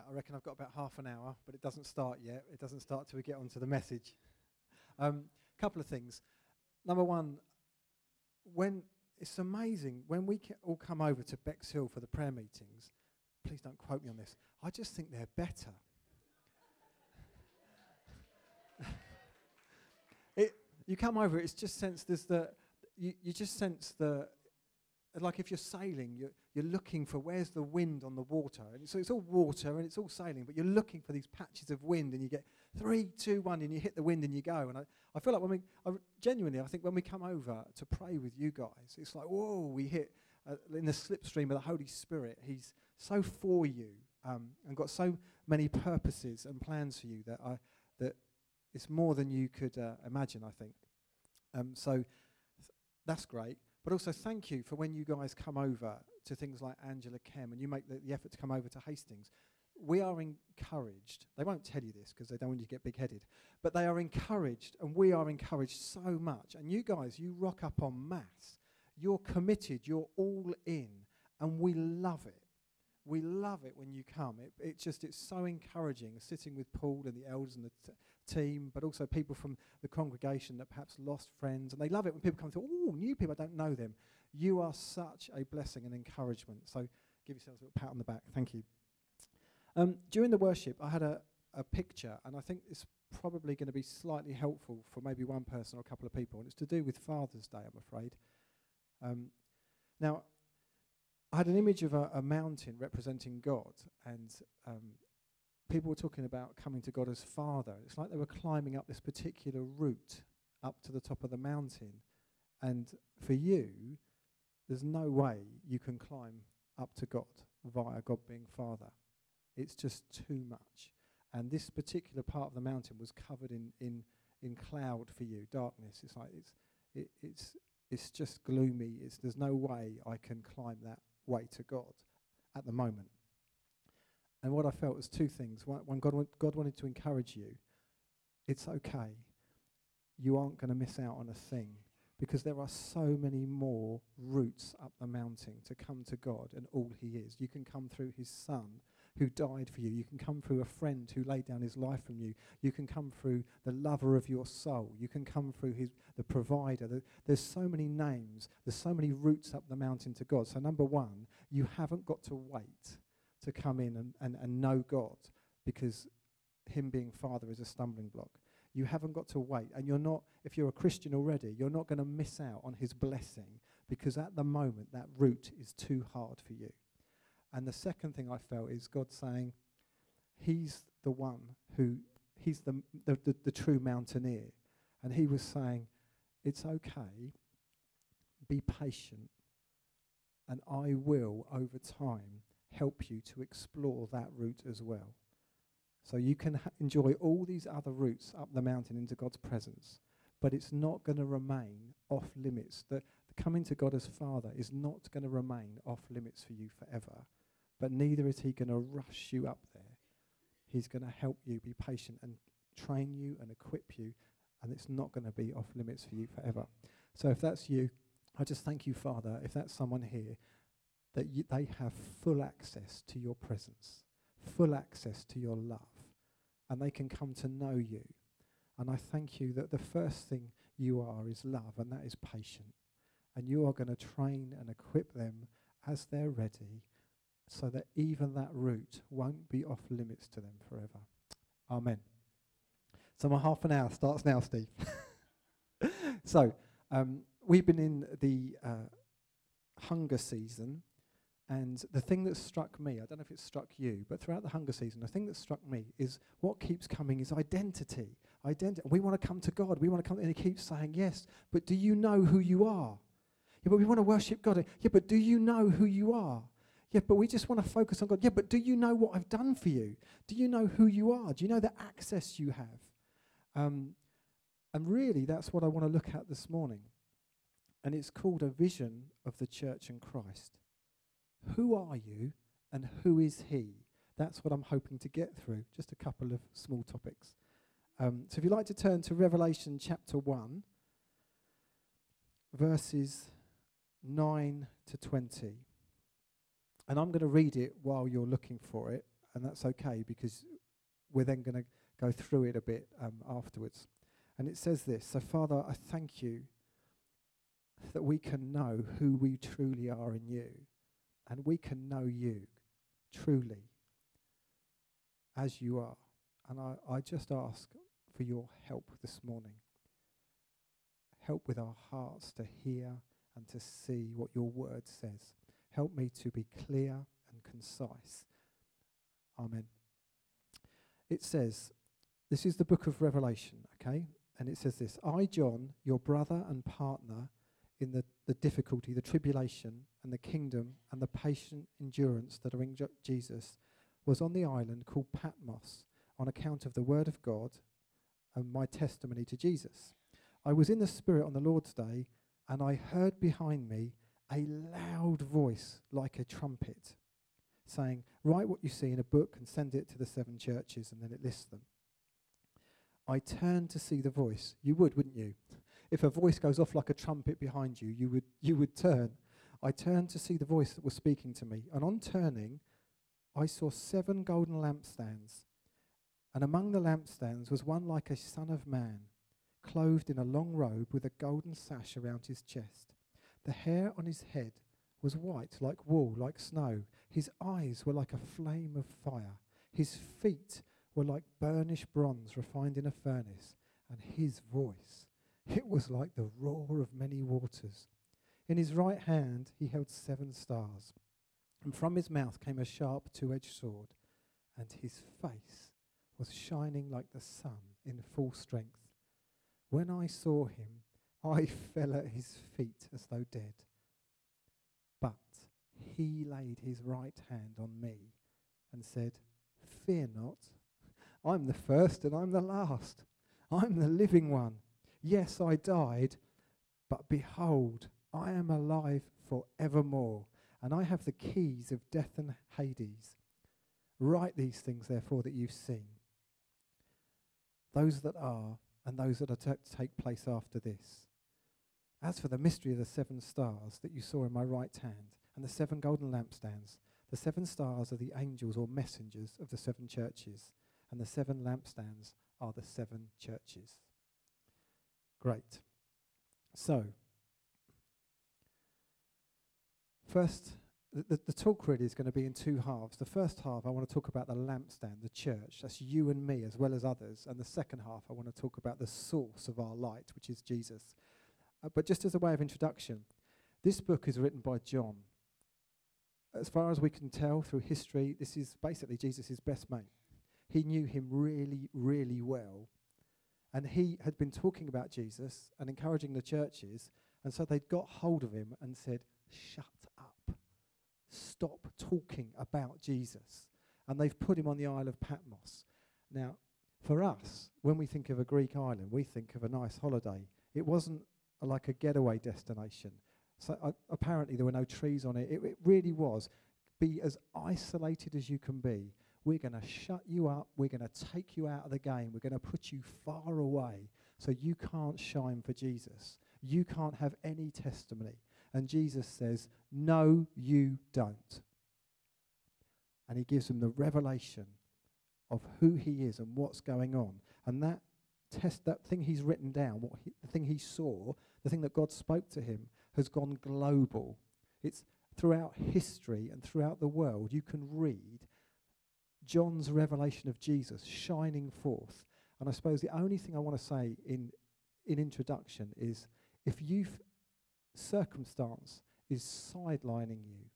Right, I reckon I've got about half an hour, but it doesn't start yet. It doesn't start till we get onto the message. A um, couple of things. Number one, when it's amazing when we all come over to Bexhill for the prayer meetings. Please don't quote me on this. I just think they're better. it, you come over, it's just sense there's the you, you just sense the like if you're sailing, you're, you're looking for where's the wind on the water. And so it's all water and it's all sailing, but you're looking for these patches of wind and you get three, two, one, and you hit the wind and you go. And I, I feel like when we, I, genuinely, I think when we come over to pray with you guys, it's like, whoa, we hit uh, in the slipstream of the Holy Spirit. He's so for you um, and got so many purposes and plans for you that I, that it's more than you could uh, imagine, I think. Um, so th- that's great. But also, thank you for when you guys come over to things like Angela Kem and you make the, the effort to come over to Hastings. We are encouraged. They won't tell you this because they don't want you to get big headed. But they are encouraged, and we are encouraged so much. And you guys, you rock up on mass. You're committed, you're all in, and we love it. We love it when you come. It, it just it's so encouraging sitting with Paul and the elders and the t- team, but also people from the congregation that perhaps lost friends, and they love it when people come through. Oh, new people, I don't know them. You are such a blessing and encouragement. So give yourselves a little pat on the back. Thank you. Um, during the worship, I had a, a picture, and I think it's probably going to be slightly helpful for maybe one person or a couple of people, and it's to do with Father's Day, I'm afraid. Um, now, I had an image of a, a mountain representing God, and um, people were talking about coming to God as Father. It's like they were climbing up this particular route up to the top of the mountain. And for you, there's no way you can climb up to God via God being Father. It's just too much. And this particular part of the mountain was covered in, in, in cloud for you, darkness. It's like it's, it, it's, it's just gloomy. It's, there's no way I can climb that way to God at the moment. And what I felt was two things. One, God, God wanted to encourage you. It's okay. You aren't going to miss out on a thing because there are so many more routes up the mountain to come to God and all He is. You can come through His Son who died for you. You can come through a friend who laid down his life from you. You can come through the lover of your soul. You can come through his, the provider. The, there's so many names. There's so many routes up the mountain to God. So, number one, you haven't got to wait to come in and, and, and know God because Him being Father is a stumbling block. You haven't got to wait. And you're not, if you're a Christian already, you're not going to miss out on His blessing because at the moment that route is too hard for you. And the second thing I felt is God saying, He's the one who, He's the, the, the, the true mountaineer. And He was saying, It's okay, be patient, and I will, over time, help you to explore that route as well. So you can ha- enjoy all these other routes up the mountain into God's presence, but it's not going to remain off limits. The, the coming to God as Father is not going to remain off limits for you forever, but neither is He going to rush you up there. He's going to help you be patient and train you and equip you, and it's not going to be off limits for you forever. So if that's you, I just thank you, Father, if that's someone here that you, they have full access to your presence, full access to your love, and they can come to know you. And I thank you that the first thing you are is love, and that is patient. And you are going to train and equip them as they're ready so that even that route won't be off limits to them forever. Amen. So my half an hour starts now, Steve. so um, we've been in the uh, hunger season and the thing that struck me, I don't know if it struck you, but throughout the hunger season, the thing that struck me is what keeps coming is identity. Identity. We want to come to God. We want to come, and He keeps saying, Yes, but do you know who you are? Yeah, but we want to worship God. Yeah, but do you know who you are? Yeah, but we just want to focus on God. Yeah, but do you know what I've done for you? Do you know who you are? Do you know the access you have? Um, and really, that's what I want to look at this morning. And it's called a vision of the church and Christ. Who are you and who is he? That's what I'm hoping to get through. Just a couple of small topics. Um, so if you'd like to turn to Revelation chapter 1, verses 9 to 20. And I'm going to read it while you're looking for it. and that's okay because we're then going to go through it a bit um, afterwards. And it says this So, Father, I thank you that we can know who we truly are in you, and we can know you truly as you are. And I, I just ask for your help this morning. Help with our hearts to hear and to see what your word says. Help me to be clear and concise. Amen. It says, this is the book of Revelation, okay? And it says this I, John, your brother and partner in the, the difficulty, the tribulation, and the kingdom, and the patient endurance that are in Jesus, was on the island called Patmos on account of the word of God and my testimony to Jesus. I was in the Spirit on the Lord's day, and I heard behind me a loud voice like a trumpet saying, Write what you see in a book and send it to the seven churches, and then it lists them. I turned to see the voice. You would, wouldn't you? If a voice goes off like a trumpet behind you, you would, you would turn. I turned to see the voice that was speaking to me, and on turning, I saw seven golden lampstands. And among the lampstands was one like a son of man, clothed in a long robe with a golden sash around his chest. The hair on his head was white like wool, like snow. His eyes were like a flame of fire. His feet were like burnished bronze refined in a furnace. And his voice, it was like the roar of many waters. In his right hand he held seven stars. And from his mouth came a sharp two edged sword. And his face was shining like the sun in full strength. When I saw him, I fell at his feet as though dead. But he laid his right hand on me and said, Fear not. I'm the first and I'm the last. I'm the living one. Yes, I died, but behold, I am alive for evermore, and I have the keys of death and Hades. Write these things, therefore, that you've seen. Those that are, and those that are to take place after this. As for the mystery of the seven stars that you saw in my right hand, and the seven golden lampstands, the seven stars are the angels or messengers of the seven churches, and the seven lampstands are the seven churches. Great. So, first, the, the, the, talk really is going to be in two halves. The first half, I want to talk about the lampstand, the church. That's you and me as well as others. And the second half, I want to talk about the source of our light, which is Jesus. Uh, but just as a way of introduction, this book is written by John. As far as we can tell through history, this is basically Jesus' best mate. He knew him really, really well. And he had been talking about Jesus and encouraging the churches. And so they'd got hold of him and said, Shut up. Stop talking about Jesus. And they've put him on the Isle of Patmos. Now, for us, when we think of a Greek island, we think of a nice holiday. It wasn't like a getaway destination. So uh, apparently there were no trees on it. it. It really was. Be as isolated as you can be. We're going to shut you up. We're going to take you out of the game. We're going to put you far away so you can't shine for Jesus. You can't have any testimony. And Jesus says, No, you don't. And he gives them the revelation of who he is and what's going on. And that test, that thing he's written down, what he, the thing he saw, the thing that God spoke to him, has gone global. It's throughout history and throughout the world. You can read John's revelation of Jesus shining forth. And I suppose the only thing I want to say in, in introduction is if you've circumstance is sidelining you,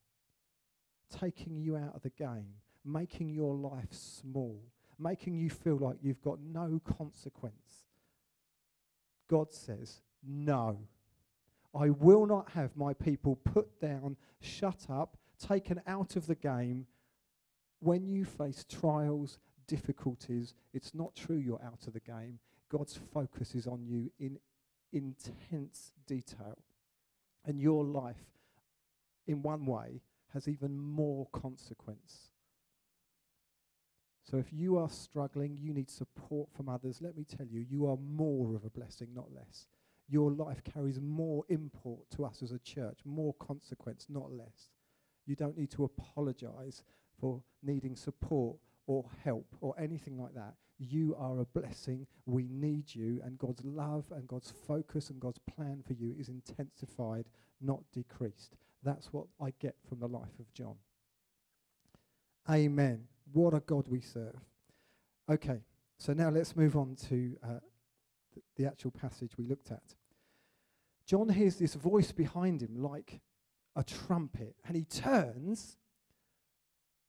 taking you out of the game, making your life small, making you feel like you've got no consequence. God says, No. I will not have my people put down, shut up, taken out of the game. When you face trials, difficulties, it's not true you're out of the game. God's focus is on you in intense detail. And your life, in one way, has even more consequence. So if you are struggling, you need support from others. Let me tell you, you are more of a blessing, not less. Your life carries more import to us as a church, more consequence, not less. You don't need to apologize for needing support or help or anything like that, you are a blessing. We need you, and God's love and God's focus and God's plan for you is intensified, not decreased. That's what I get from the life of John. Amen. What a God we serve. Okay, so now let's move on to uh, th- the actual passage we looked at. John hears this voice behind him like a trumpet, and he turns,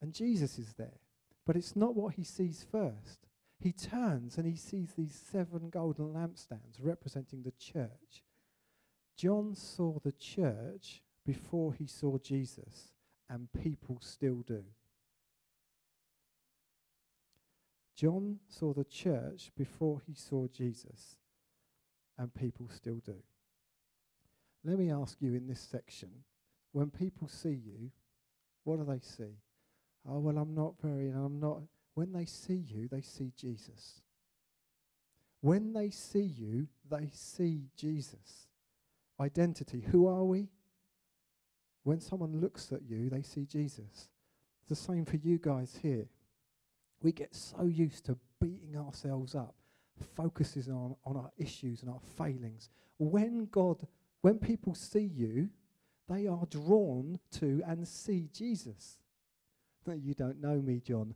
and Jesus is there. But it's not what he sees first. He turns and he sees these seven golden lampstands representing the church. John saw the church before he saw Jesus, and people still do. John saw the church before he saw Jesus, and people still do. Let me ask you in this section when people see you, what do they see? Oh, well, I'm not very, I'm not. When they see you, they see Jesus. When they see you, they see Jesus. Identity. Who are we? When someone looks at you, they see Jesus. It's the same for you guys here. We get so used to beating ourselves up, focuses on, on our issues and our failings. When God, when people see you, they are drawn to and see Jesus. No, you don't know me, John.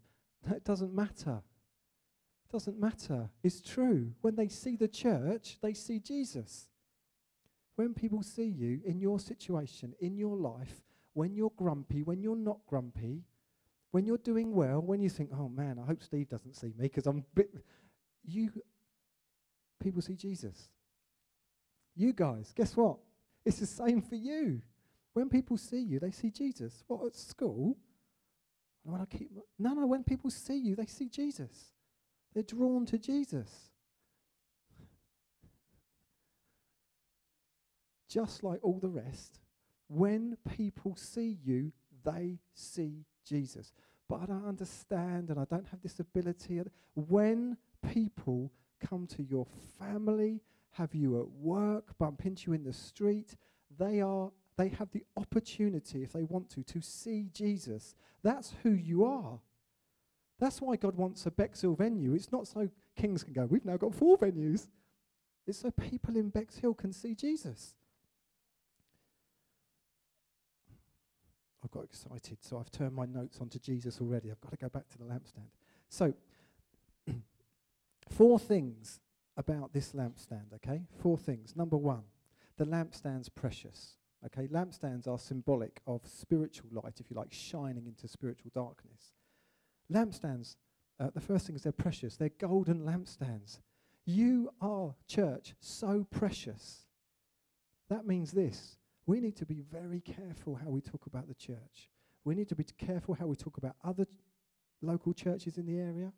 That doesn't matter. Doesn't matter. It's true. When they see the church, they see Jesus. When people see you in your situation, in your life, when you're grumpy, when you're not grumpy, when you're doing well, when you think, oh man, I hope Steve doesn't see me because I'm bit. You, people see Jesus. You guys, guess what? It's the same for you. When people see you, they see Jesus. What, at school? When I keep no, no. When people see you, they see Jesus. They're drawn to Jesus. Just like all the rest, when people see you, they see Jesus. But I don't understand and I don't have this ability. When people come to your family, have you at work, bump into you in the street, they are they have the opportunity, if they want to, to see Jesus. That's who you are. That's why God wants a Bexhill venue. It's not so kings can go, we've now got four venues. It's so people in Bexhill can see Jesus. I got excited, so I've turned my notes onto Jesus already. I've got to go back to the lampstand. So, four things about this lampstand, okay? Four things. Number one, the lampstand's precious. Okay, lampstands are symbolic of spiritual light, if you like, shining into spiritual darkness. Lampstands, uh, the first thing is they're precious. They're golden lampstands. You are, church, so precious. That means this we need to be very careful how we talk about the church. We need to be careful how we talk about other local churches in the area.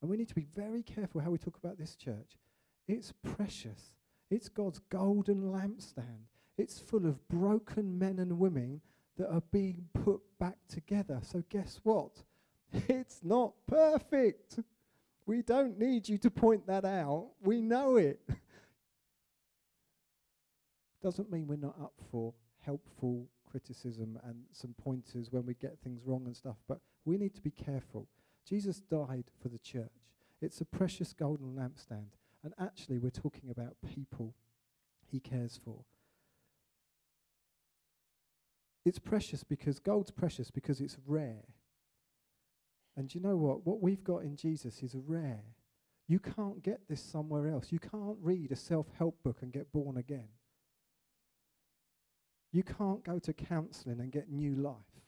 And we need to be very careful how we talk about this church. It's precious. It's God's golden lampstand. It's full of broken men and women that are being put back together. So, guess what? It's not perfect. We don't need you to point that out. We know it. Doesn't mean we're not up for helpful criticism and some pointers when we get things wrong and stuff, but we need to be careful. Jesus died for the church. It's a precious golden lampstand. And actually, we're talking about people he cares for. It's precious because gold's precious because it's rare. And you know what? What we've got in Jesus is rare. You can't get this somewhere else. You can't read a self help book and get born again. You can't go to counseling and get new life,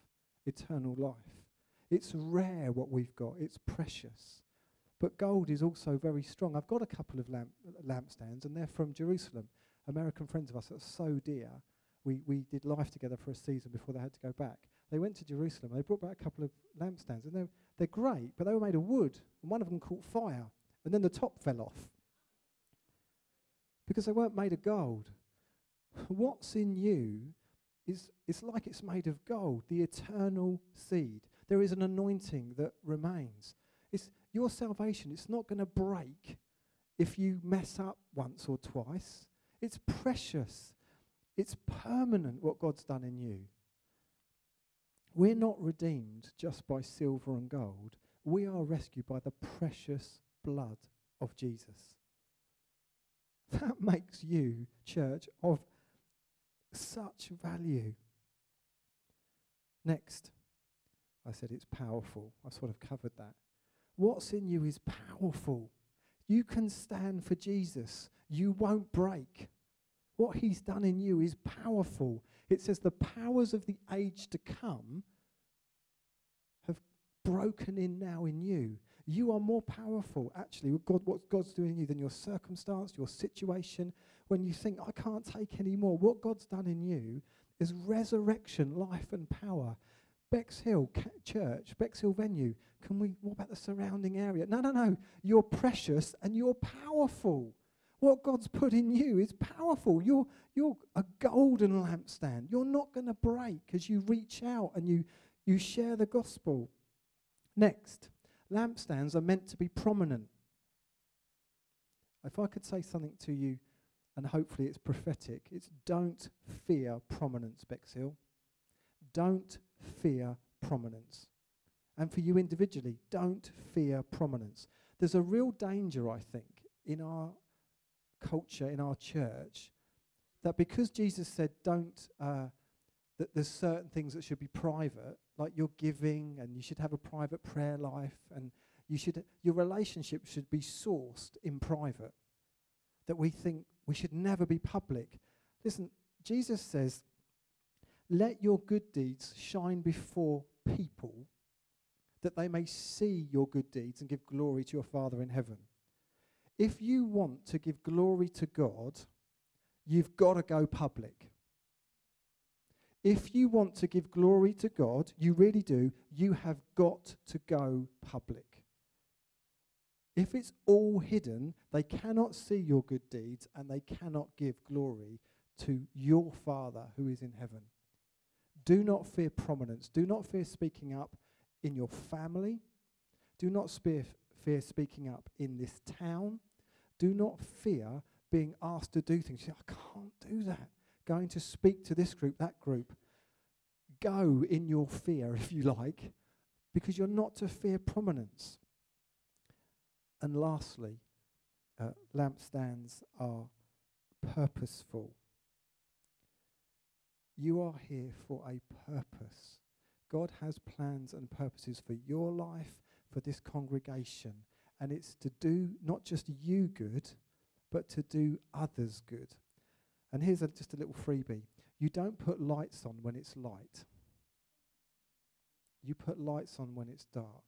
eternal life. It's rare what we've got, it's precious. But gold is also very strong. I've got a couple of lamp, lampstands, and they're from Jerusalem. American friends of us are so dear we, we did life together for a season before they had to go back. They went to Jerusalem. They brought back a couple of lampstands, and they're, they're great, but they were made of wood, and one of them caught fire, and then the top fell off because they weren't made of gold. What's in you is it's like it's made of gold, the eternal seed. There is an anointing that remains. It's your salvation. It's not going to break if you mess up once or twice. It's precious. It's permanent what God's done in you. We're not redeemed just by silver and gold. We are rescued by the precious blood of Jesus. That makes you, church, of such value. Next, I said it's powerful. I sort of covered that. What's in you is powerful. You can stand for Jesus. You won't break. What he's done in you is powerful. It says the powers of the age to come have broken in now in you. You are more powerful, actually, with God, what God's doing in you than your circumstance, your situation. When you think, I can't take any more, what God's done in you is resurrection, life, and power. Bexhill Church, Bexhill venue. Can we, what about the surrounding area? No, no, no. You're precious and you're powerful. What God's put in you is powerful. You're, you're a golden lampstand. You're not going to break as you reach out and you, you share the gospel. Next, lampstands are meant to be prominent. If I could say something to you, and hopefully it's prophetic, it's don't fear prominence, Bexhill. Don't fear prominence. And for you individually, don't fear prominence. There's a real danger, I think, in our culture, in our church, that because Jesus said, don't, uh, that there's certain things that should be private, like your giving, and you should have a private prayer life, and you should, your relationship should be sourced in private. That we think we should never be public. Listen, Jesus says, let your good deeds shine before people that they may see your good deeds and give glory to your Father in heaven. If you want to give glory to God, you've got to go public. If you want to give glory to God, you really do, you have got to go public. If it's all hidden, they cannot see your good deeds and they cannot give glory to your Father who is in heaven. Do not fear prominence. Do not fear speaking up in your family. Do not fear, fear speaking up in this town. Do not fear being asked to do things. Say, I can't do that. Going to speak to this group, that group. Go in your fear, if you like, because you're not to fear prominence. And lastly, uh, lampstands are purposeful. You are here for a purpose. God has plans and purposes for your life, for this congregation. And it's to do not just you good, but to do others good. And here's a, just a little freebie. You don't put lights on when it's light, you put lights on when it's dark.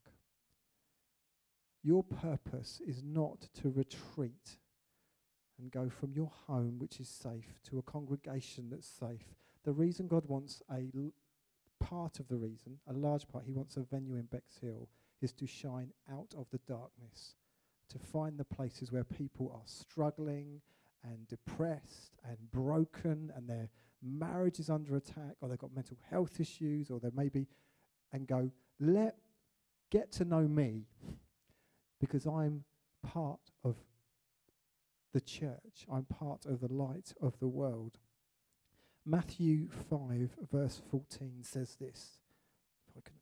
Your purpose is not to retreat and go from your home, which is safe, to a congregation that's safe, the reason God wants a l- part of the reason, a large part, He wants a venue in Bexhill, is to shine out of the darkness, to find the places where people are struggling and depressed and broken and their marriage is under attack or they've got mental health issues or they maybe and go let get to know me because I'm part of the church I'm part of the light of the world Matthew 5, verse 14 says this. If I can.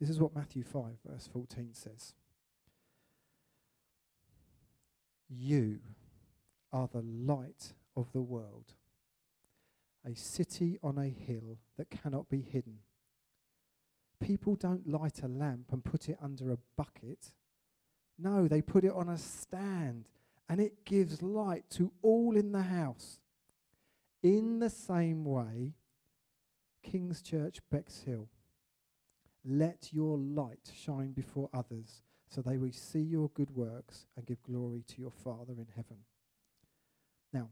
This is what Matthew 5, verse 14 says. You are the light of the world, a city on a hill that cannot be hidden. People don't light a lamp and put it under a bucket no, they put it on a stand and it gives light to all in the house. In the same way, King's Church, Bexhill, let your light shine before others so they will see your good works and give glory to your Father in heaven. Now,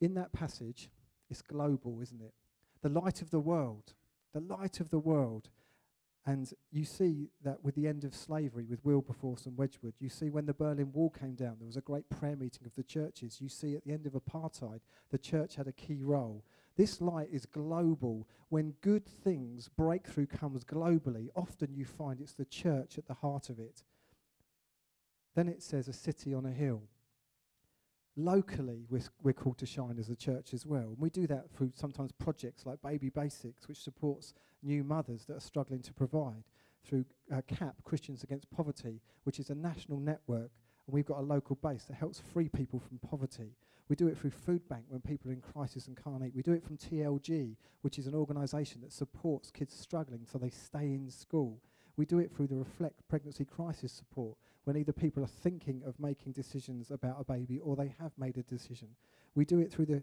in that passage, it's global, isn't it? The light of the world, the light of the world. And you see that with the end of slavery, with Wilberforce and Wedgwood, you see when the Berlin Wall came down, there was a great prayer meeting of the churches. You see at the end of apartheid, the church had a key role. This light is global. When good things, breakthrough comes globally, often you find it's the church at the heart of it. Then it says a city on a hill. Locally, we're, we're called to shine as a church as well. And we do that through sometimes projects like Baby Basics, which supports new mothers that are struggling to provide, through uh, CAP, Christians Against Poverty, which is a national network. And we've got a local base that helps free people from poverty. We do it through Food Bank when people are in crisis and can't eat. We do it from TLG, which is an organisation that supports kids struggling so they stay in school. We do it through the Reflect Pregnancy Crisis Support, when either people are thinking of making decisions about a baby or they have made a decision. We do it through the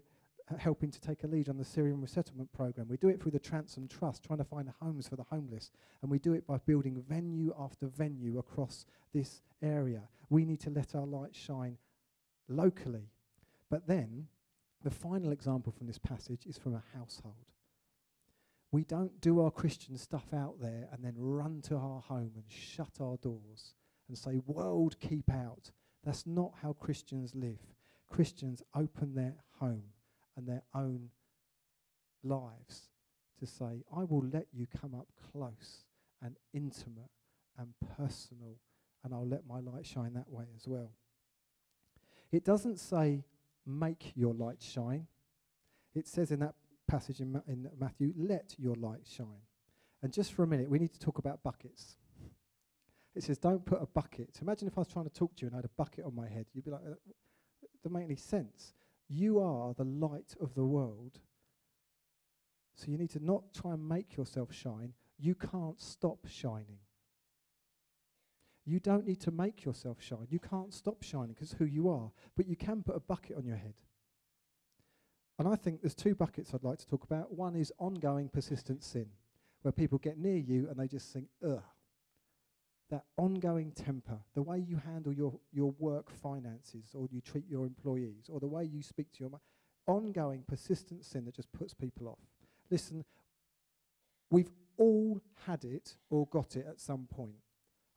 helping to take a lead on the Syrian resettlement program. We do it through the Transom Trust, trying to find homes for the homeless. And we do it by building venue after venue across this area. We need to let our light shine locally. But then, the final example from this passage is from a household. We don't do our Christian stuff out there and then run to our home and shut our doors and say, World, keep out. That's not how Christians live. Christians open their home and their own lives to say, I will let you come up close and intimate and personal, and I'll let my light shine that way as well. It doesn't say, make your light shine. It says in that passage in, Ma- in Matthew, let your light shine. And just for a minute, we need to talk about buckets. It says, don't put a bucket. Imagine if I was trying to talk to you and I had a bucket on my head. You'd be like, that doesn't make any sense. You are the light of the world. So you need to not try and make yourself shine. You can't stop shining. You don't need to make yourself shine. You can't stop shining because who you are. But you can put a bucket on your head. And I think there's two buckets I'd like to talk about. One is ongoing persistent sin, where people get near you and they just think, ugh. That ongoing temper, the way you handle your, your work finances, or you treat your employees, or the way you speak to your ongoing persistent sin that just puts people off. Listen, we've all had it or got it at some point.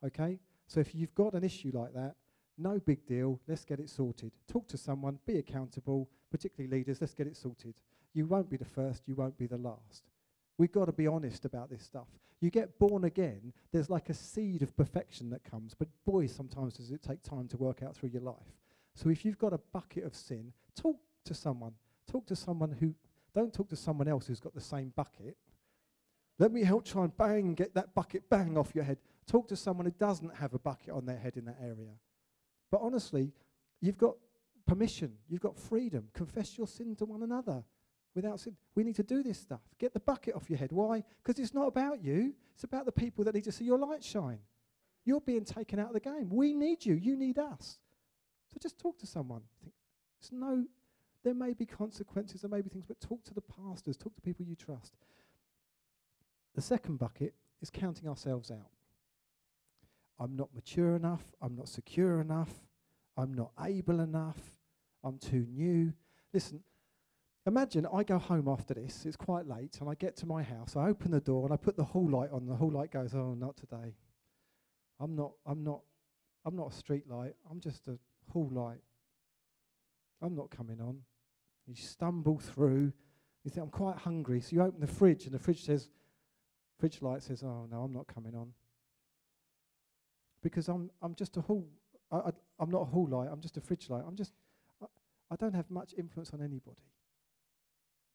Okay? So if you've got an issue like that, no big deal. Let's get it sorted. Talk to someone, be accountable, particularly leaders. Let's get it sorted. You won't be the first, you won't be the last. We've got to be honest about this stuff. You get born again, there's like a seed of perfection that comes, but boy, sometimes does it take time to work out through your life. So if you've got a bucket of sin, talk to someone. Talk to someone who, don't talk to someone else who's got the same bucket. Let me help try and bang, get that bucket bang off your head. Talk to someone who doesn't have a bucket on their head in that area. But honestly, you've got permission, you've got freedom. Confess your sin to one another without sin. We need to do this stuff. Get the bucket off your head. Why? Because it's not about you, it's about the people that need to see your light shine. You're being taken out of the game. We need you, you need us. So just talk to someone. Think, it's no, there may be consequences, there may be things, but talk to the pastors, talk to people you trust. The second bucket is counting ourselves out. I'm not mature enough, I'm not secure enough, I'm not able enough, I'm too new. Listen, imagine I go home after this, it's quite late, and I get to my house, I open the door and I put the hall light on, the hall light goes, Oh, not today. I'm not, I'm not, I'm not a street light, I'm just a hall light. I'm not coming on. You stumble through, you think, I'm quite hungry, so you open the fridge, and the fridge says, fridge light says, Oh, no, I'm not coming on because I'm I'm just a hall. I, I, I'm not a hall light. I'm just a fridge light. I'm just. I, I don't have much influence on anybody.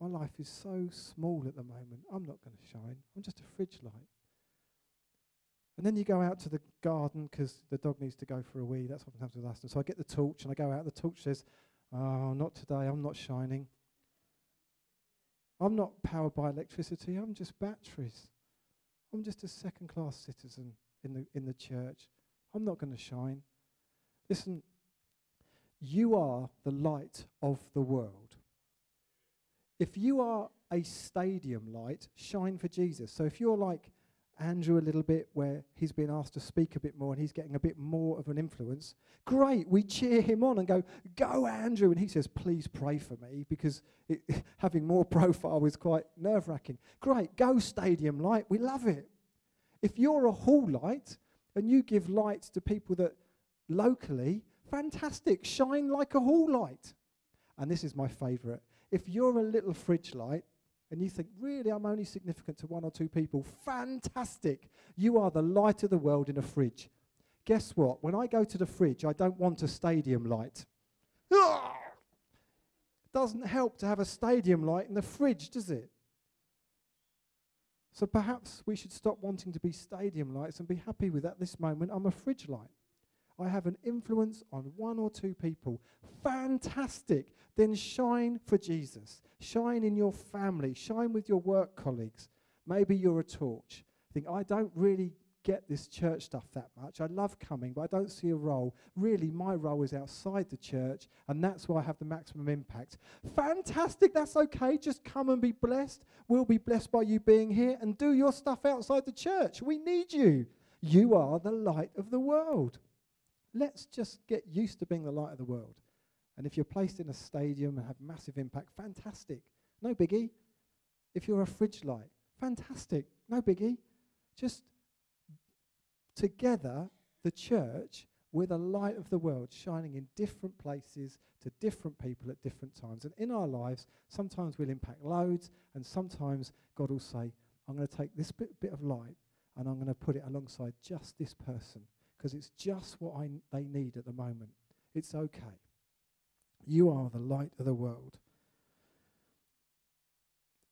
My life is so small at the moment. I'm not going to shine. I'm just a fridge light. And then you go out to the garden because the dog needs to go for a wee. That's what happens with us. And so I get the torch and I go out. The torch says, "Oh, not today. I'm not shining. I'm not powered by electricity. I'm just batteries. I'm just a second-class citizen in the in the church. I'm not going to shine. Listen, you are the light of the world. If you are a stadium light, shine for Jesus. So if you're like Andrew a little bit, where he's been asked to speak a bit more and he's getting a bit more of an influence, great. We cheer him on and go, Go, Andrew. And he says, Please pray for me because it, having more profile is quite nerve wracking. Great. Go, stadium light. We love it. If you're a hall light, and you give light to people that locally, fantastic, shine like a hall light. And this is my favorite. If you're a little fridge light and you think, really, I'm only significant to one or two people, fantastic. You are the light of the world in a fridge. Guess what? When I go to the fridge, I don't want a stadium light. Doesn't help to have a stadium light in the fridge, does it? So perhaps we should stop wanting to be stadium lights and be happy with at this moment I'm a fridge light. I have an influence on one or two people. Fantastic. Then shine for Jesus. Shine in your family. Shine with your work colleagues. Maybe you're a torch. Think, I don't really get this church stuff that much. I love coming, but I don't see a role. Really, my role is outside the church, and that's where I have the maximum impact. Fantastic, that's okay. Just come and be blessed. We'll be blessed by you being here and do your stuff outside the church. We need you. You are the light of the world. Let's just get used to being the light of the world. And if you're placed in a stadium and have massive impact, fantastic. No biggie. If you're a fridge light, fantastic. No biggie. Just together, the church, we're the light of the world, shining in different places to different people at different times. And in our lives, sometimes we'll impact loads, and sometimes God will say, I'm going to take this bit, bit of light and I'm going to put it alongside just this person because it's just what I n- they need at the moment. It's okay. You are the light of the world.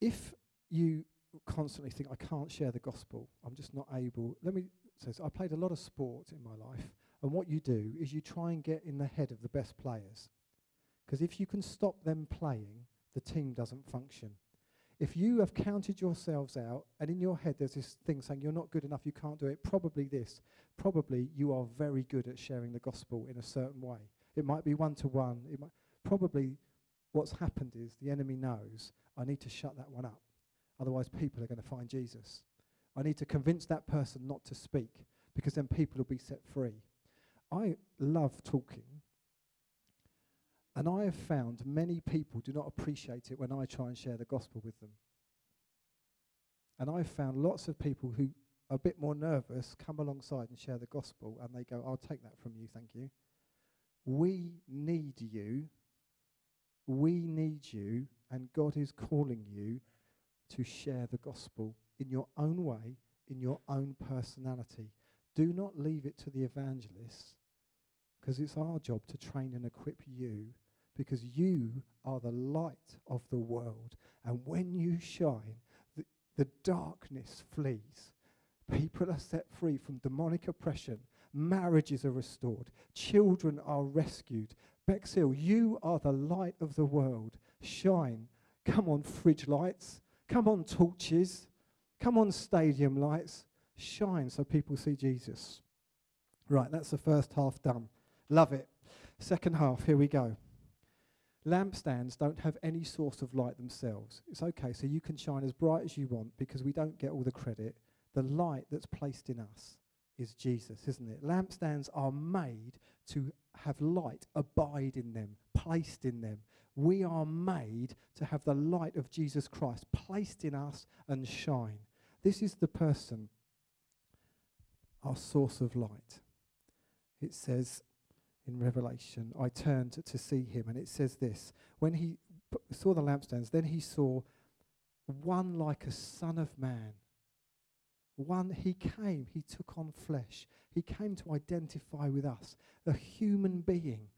If you constantly think, I can't share the gospel, I'm just not able, let me say, so I played a lot of sport in my life, and what you do is you try and get in the head of the best players. Because if you can stop them playing, the team doesn't function. If you have counted yourselves out, and in your head there's this thing saying you're not good enough, you can't do it, probably this, probably you are very good at sharing the gospel in a certain way. It might be one to one. It might probably what's happened is the enemy knows I need to shut that one up. Otherwise, people are going to find Jesus. I need to convince that person not to speak because then people will be set free. I love talking. And I have found many people do not appreciate it when I try and share the gospel with them. And I've found lots of people who are a bit more nervous come alongside and share the gospel and they go, I'll take that from you, thank you. We need you. We need you. And God is calling you to share the gospel in your own way, in your own personality. Do not leave it to the evangelists because it's our job to train and equip you because you are the light of the world. And when you shine, the, the darkness flees. People are set free from demonic oppression. Marriages are restored. Children are rescued. Bexhill, you are the light of the world. Shine. Come on, fridge lights. Come on, torches. Come on, stadium lights. Shine so people see Jesus. Right, that's the first half done. Love it. Second half, here we go. Lampstands don't have any source of light themselves. It's okay, so you can shine as bright as you want because we don't get all the credit. The light that's placed in us is Jesus, isn't it? Lampstands are made to have light abide in them, placed in them. We are made to have the light of Jesus Christ placed in us and shine. This is the person, our source of light. It says, in Revelation, I turned to see him, and it says this When he p- saw the lampstands, then he saw one like a son of man. One, he came, he took on flesh. He came to identify with us, a human being.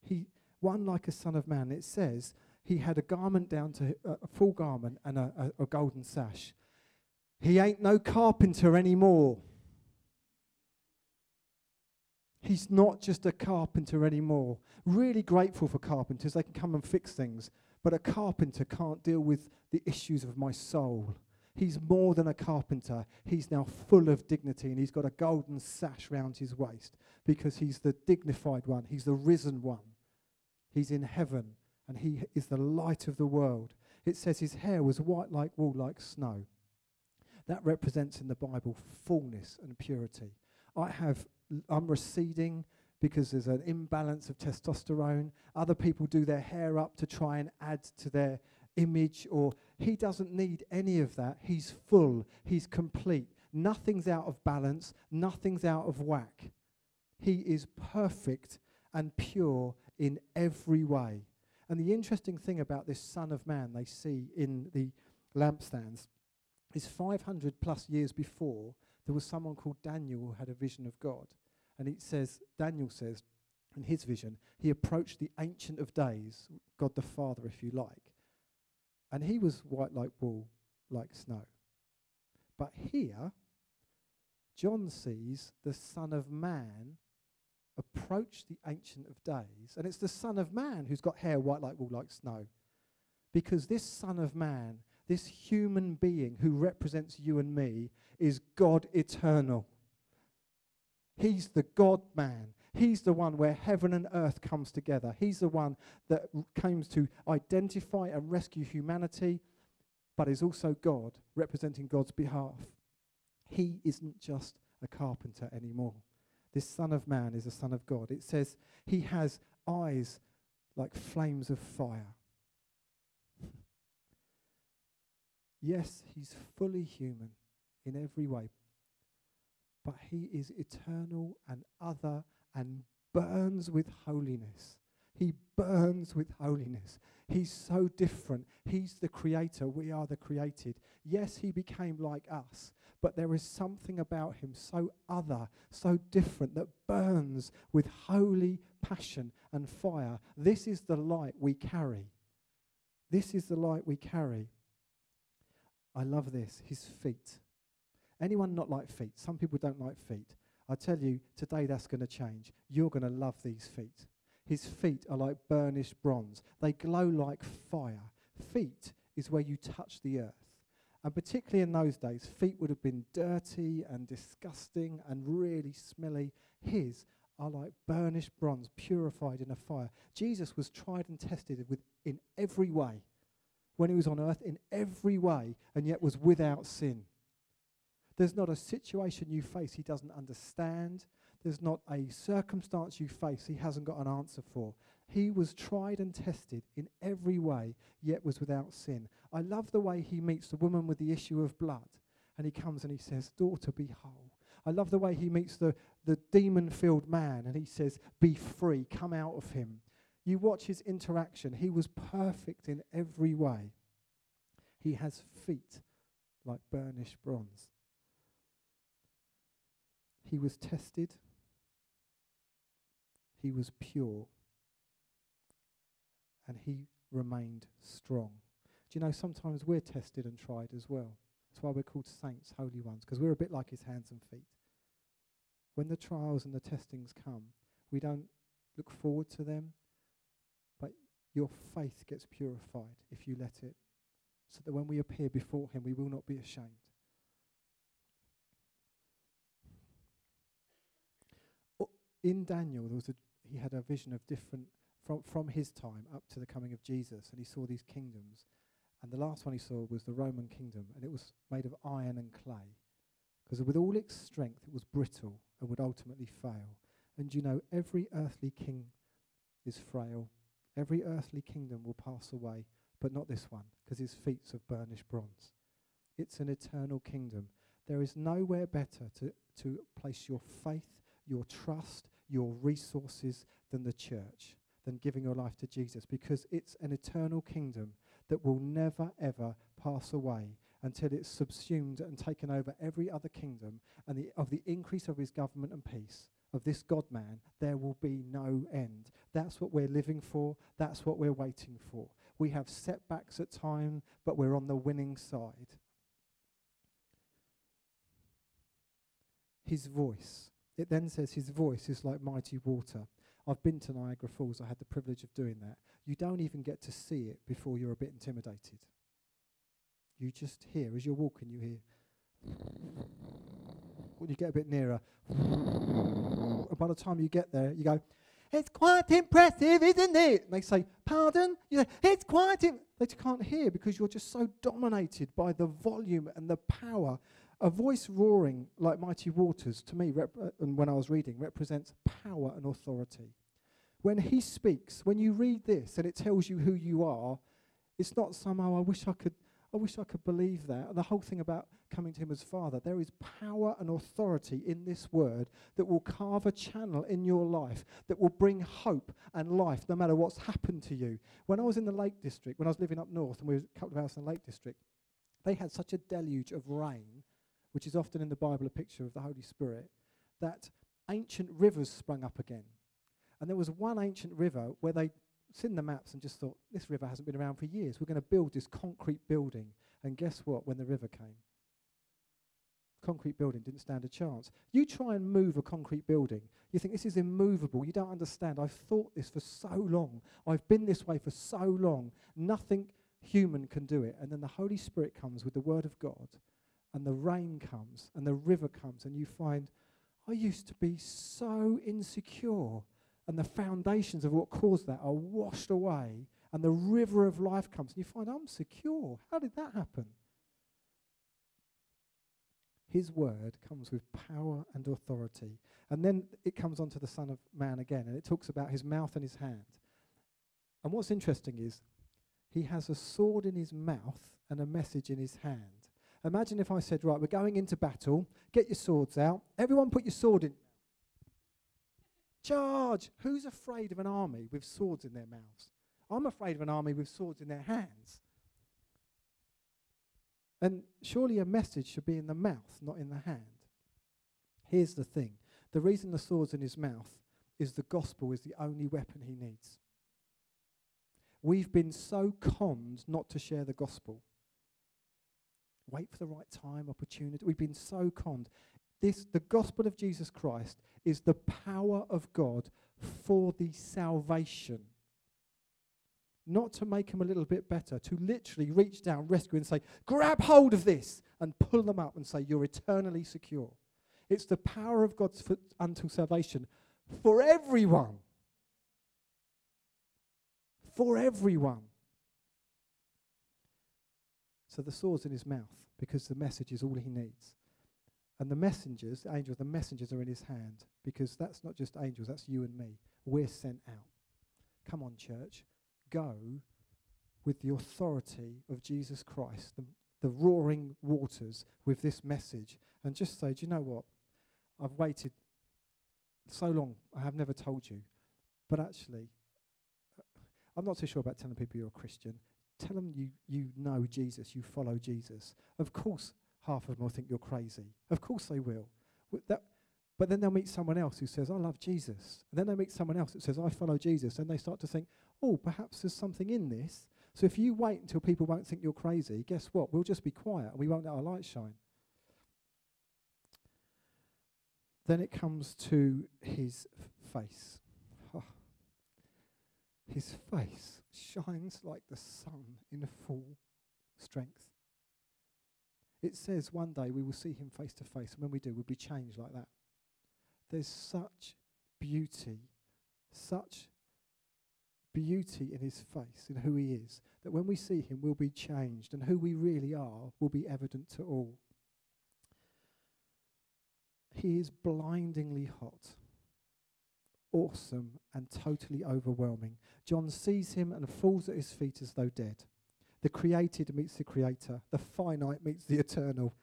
He, one like a son of man. It says he had a garment down to a full garment and a, a, a golden sash. He ain't no carpenter anymore. He's not just a carpenter anymore. Really grateful for carpenters. They can come and fix things. But a carpenter can't deal with the issues of my soul. He's more than a carpenter. He's now full of dignity and he's got a golden sash round his waist because he's the dignified one. He's the risen one. He's in heaven and he is the light of the world. It says his hair was white like wool, like snow. That represents in the Bible fullness and purity. I have I'm receding because there's an imbalance of testosterone. Other people do their hair up to try and add to their image, or he doesn't need any of that. He's full, he's complete. Nothing's out of balance, nothing's out of whack. He is perfect and pure in every way. And the interesting thing about this Son of Man they see in the lampstands is 500 plus years before, there was someone called Daniel who had a vision of God. And it says, Daniel says, in his vision, he approached the Ancient of Days, God the Father, if you like. And he was white like wool, like snow. But here, John sees the Son of Man approach the Ancient of Days. And it's the Son of Man who's got hair white like wool, like snow. Because this Son of Man, this human being who represents you and me, is God eternal. He's the God man. He's the one where heaven and earth comes together. He's the one that comes to identify and rescue humanity, but is also God, representing God's behalf. He isn't just a carpenter anymore. This Son of Man is a Son of God. It says he has eyes like flames of fire. yes, he's fully human in every way, but he is eternal and other and burns with holiness. He burns with holiness. He's so different. He's the creator. We are the created. Yes, he became like us, but there is something about him so other, so different, that burns with holy passion and fire. This is the light we carry. This is the light we carry. I love this his feet. Anyone not like feet? Some people don't like feet. I tell you, today that's going to change. You're going to love these feet. His feet are like burnished bronze, they glow like fire. Feet is where you touch the earth. And particularly in those days, feet would have been dirty and disgusting and really smelly. His are like burnished bronze, purified in a fire. Jesus was tried and tested with, in every way when he was on earth, in every way, and yet was without sin. There's not a situation you face he doesn't understand. There's not a circumstance you face he hasn't got an answer for. He was tried and tested in every way, yet was without sin. I love the way he meets the woman with the issue of blood. And he comes and he says, Daughter, be whole. I love the way he meets the, the demon filled man and he says, Be free, come out of him. You watch his interaction. He was perfect in every way. He has feet like burnished bronze. He was tested. He was pure. And he remained strong. Do you know, sometimes we're tested and tried as well. That's why we're called saints, holy ones, because we're a bit like his hands and feet. When the trials and the testings come, we don't look forward to them, but your faith gets purified if you let it, so that when we appear before him, we will not be ashamed. In Daniel, there was a, he had a vision of different from from his time up to the coming of Jesus, and he saw these kingdoms. And the last one he saw was the Roman kingdom, and it was made of iron and clay, because with all its strength, it was brittle and would ultimately fail. And you know, every earthly king is frail. Every earthly kingdom will pass away, but not this one, because his feet's of burnished bronze. It's an eternal kingdom. There is nowhere better to, to place your faith your trust, your resources than the church, than giving your life to Jesus, because it's an eternal kingdom that will never, ever pass away until it's subsumed and taken over every other kingdom, and the, of the increase of his government and peace. Of this God man, there will be no end. That's what we're living for. That's what we're waiting for. We have setbacks at time, but we're on the winning side. His voice it then says his voice is like mighty water. I've been to Niagara Falls. I had the privilege of doing that. You don't even get to see it before you're a bit intimidated. You just hear, as you're walking, you hear. When you get a bit nearer, and by the time you get there, you go, It's quite impressive, isn't it? And they say, Pardon? You say, It's quite. Im-. They can't hear because you're just so dominated by the volume and the power a voice roaring like mighty waters, to me, rep- uh, and when I was reading, represents power and authority. When he speaks, when you read this and it tells you who you are, it's not somehow, I wish I could, I wish I could believe that. The whole thing about coming to him as Father, there is power and authority in this word that will carve a channel in your life that will bring hope and life no matter what's happened to you. When I was in the Lake District, when I was living up north and we were a couple of hours in the Lake District, they had such a deluge of rain which is often in the Bible a picture of the Holy Spirit, that ancient rivers sprung up again. And there was one ancient river where they seen the maps and just thought, this river hasn't been around for years. We're going to build this concrete building. And guess what? When the river came, concrete building didn't stand a chance. You try and move a concrete building, you think this is immovable. You don't understand. I've thought this for so long. I've been this way for so long. Nothing human can do it. And then the Holy Spirit comes with the Word of God, and the rain comes, and the river comes, and you find, I used to be so insecure. And the foundations of what caused that are washed away, and the river of life comes, and you find, I'm secure. How did that happen? His word comes with power and authority. And then it comes on to the Son of Man again, and it talks about his mouth and his hand. And what's interesting is he has a sword in his mouth and a message in his hand. Imagine if I said, Right, we're going into battle, get your swords out. Everyone put your sword in. Charge! Who's afraid of an army with swords in their mouths? I'm afraid of an army with swords in their hands. And surely a message should be in the mouth, not in the hand. Here's the thing the reason the sword's in his mouth is the gospel is the only weapon he needs. We've been so conned not to share the gospel. Wait for the right time, opportunity. We've been so conned. This, the gospel of Jesus Christ is the power of God for the salvation not to make them a little bit better, to literally reach down, rescue, and say, grab hold of this, and pull them up and say, you're eternally secure. It's the power of God's for, unto salvation for everyone. For everyone. So the sword's in his mouth because the message is all he needs. And the messengers, the angels, the messengers are in his hand because that's not just angels, that's you and me. We're sent out. Come on, church go with the authority of Jesus Christ, the, the roaring waters, with this message, and just say, Do you know what? I've waited so long, I have never told you. But actually, I'm not too sure about telling people you're a Christian. Tell them you, you know Jesus, you follow Jesus. Of course, half of them will think you're crazy. Of course, they will. That, but then they'll meet someone else who says, I love Jesus. And then they meet someone else that says, I follow Jesus. And they start to think, oh, perhaps there's something in this. So if you wait until people won't think you're crazy, guess what? We'll just be quiet and we won't let our light shine. Then it comes to his face. His face shines like the sun in full strength. It says one day we will see him face to face, and when we do, we'll be changed like that. There's such beauty, such beauty in his face, in who he is, that when we see him, we'll be changed, and who we really are will be evident to all. He is blindingly hot, awesome, and totally overwhelming. John sees him and falls at his feet as though dead. The created meets the creator, the finite meets the eternal.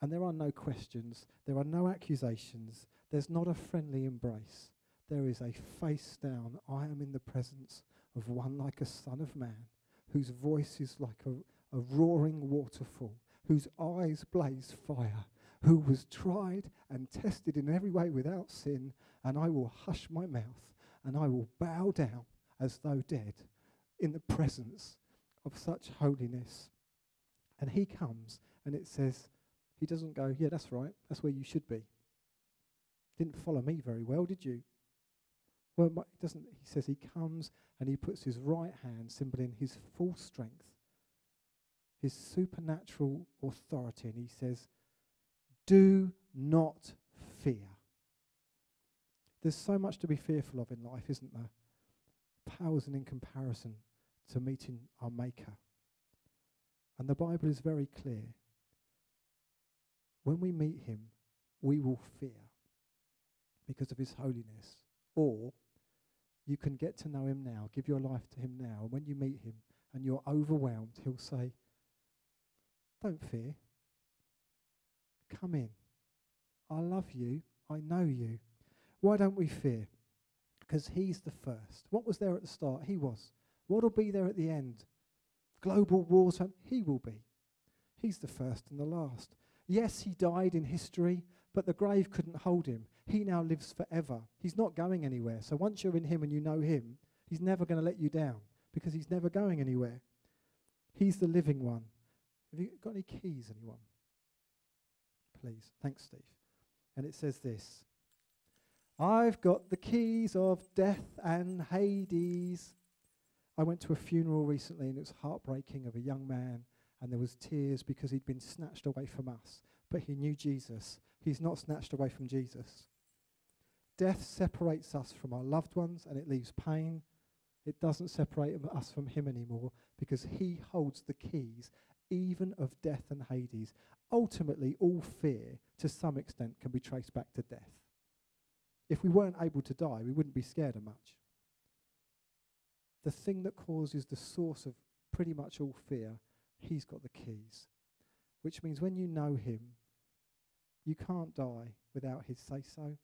And there are no questions, there are no accusations, there's not a friendly embrace there is a face down. I am in the presence of one like a son of man, whose voice is like a, a roaring waterfall, whose eyes blaze fire, who was tried and tested in every way without sin, and I will hush my mouth and I will bow down as though dead in the presence of such holiness. And he comes and it says, he doesn't go, yeah, that's right, that's where you should be. Didn't follow me very well, did you? Well, my, doesn't he says he comes and he puts his right hand symboling his full strength, his supernatural authority, and he says, "Do not fear." There's so much to be fearful of in life, isn't there? Powers and in comparison to meeting our Maker. And the Bible is very clear. When we meet him, we will fear because of his holiness, or you can get to know him now, give your life to him now. And when you meet him and you're overwhelmed, he'll say, Don't fear. Come in. I love you. I know you. Why don't we fear? Because he's the first. What was there at the start? He was. What will be there at the end? Global wars, he will be. He's the first and the last. Yes, he died in history, but the grave couldn't hold him. He now lives forever. He's not going anywhere. So once you're in him and you know him, he's never going to let you down because he's never going anywhere. He's the living one. Have you got any keys, anyone? Please. Thanks, Steve. And it says this I've got the keys of death and Hades. I went to a funeral recently and it was heartbreaking of a young man and there was tears because he'd been snatched away from us. But he knew Jesus. He's not snatched away from Jesus. Death separates us from our loved ones and it leaves pain. It doesn't separate us from him anymore because he holds the keys even of death and Hades. Ultimately, all fear, to some extent, can be traced back to death. If we weren't able to die, we wouldn't be scared of much. The thing that causes the source of pretty much all fear, he's got the keys. Which means when you know him, you can't die without his say so,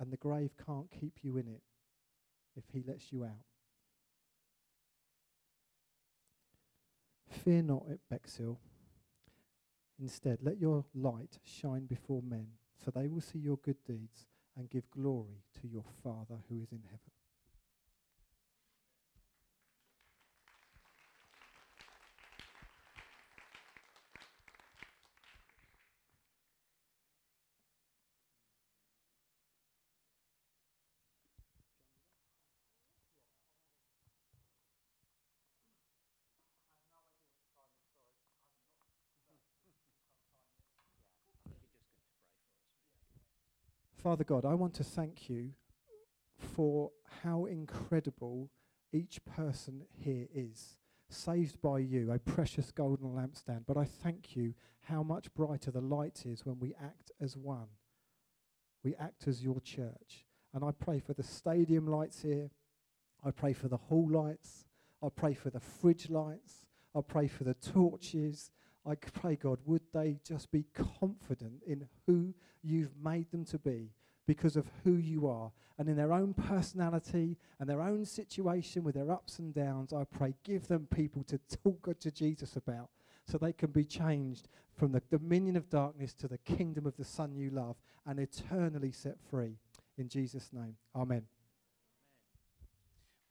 and the grave can't keep you in it if he lets you out. Fear not at Bexhill. Instead, let your light shine before men, so they will see your good deeds and give glory to your Father who is in heaven. Father God, I want to thank you for how incredible each person here is. Saved by you, a precious golden lampstand. But I thank you how much brighter the light is when we act as one. We act as your church. And I pray for the stadium lights here. I pray for the hall lights. I pray for the fridge lights. I pray for the torches. I pray, God, would they just be confident in who you've made them to be because of who you are. And in their own personality and their own situation with their ups and downs, I pray, give them people to talk to Jesus about so they can be changed from the dominion of darkness to the kingdom of the Son you love and eternally set free. In Jesus' name, amen.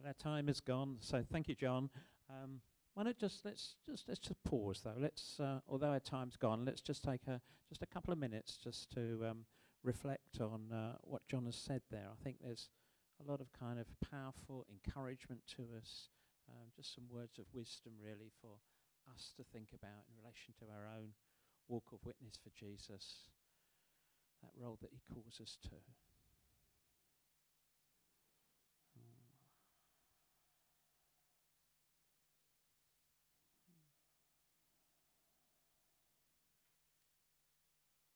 Our time is gone, so thank you, John. Um, why not just let's just let's just pause though. Let's uh, although our time's gone, let's just take a just a couple of minutes just to um, reflect on uh, what John has said there. I think there's a lot of kind of powerful encouragement to us. Um, just some words of wisdom really for us to think about in relation to our own walk of witness for Jesus, that role that he calls us to.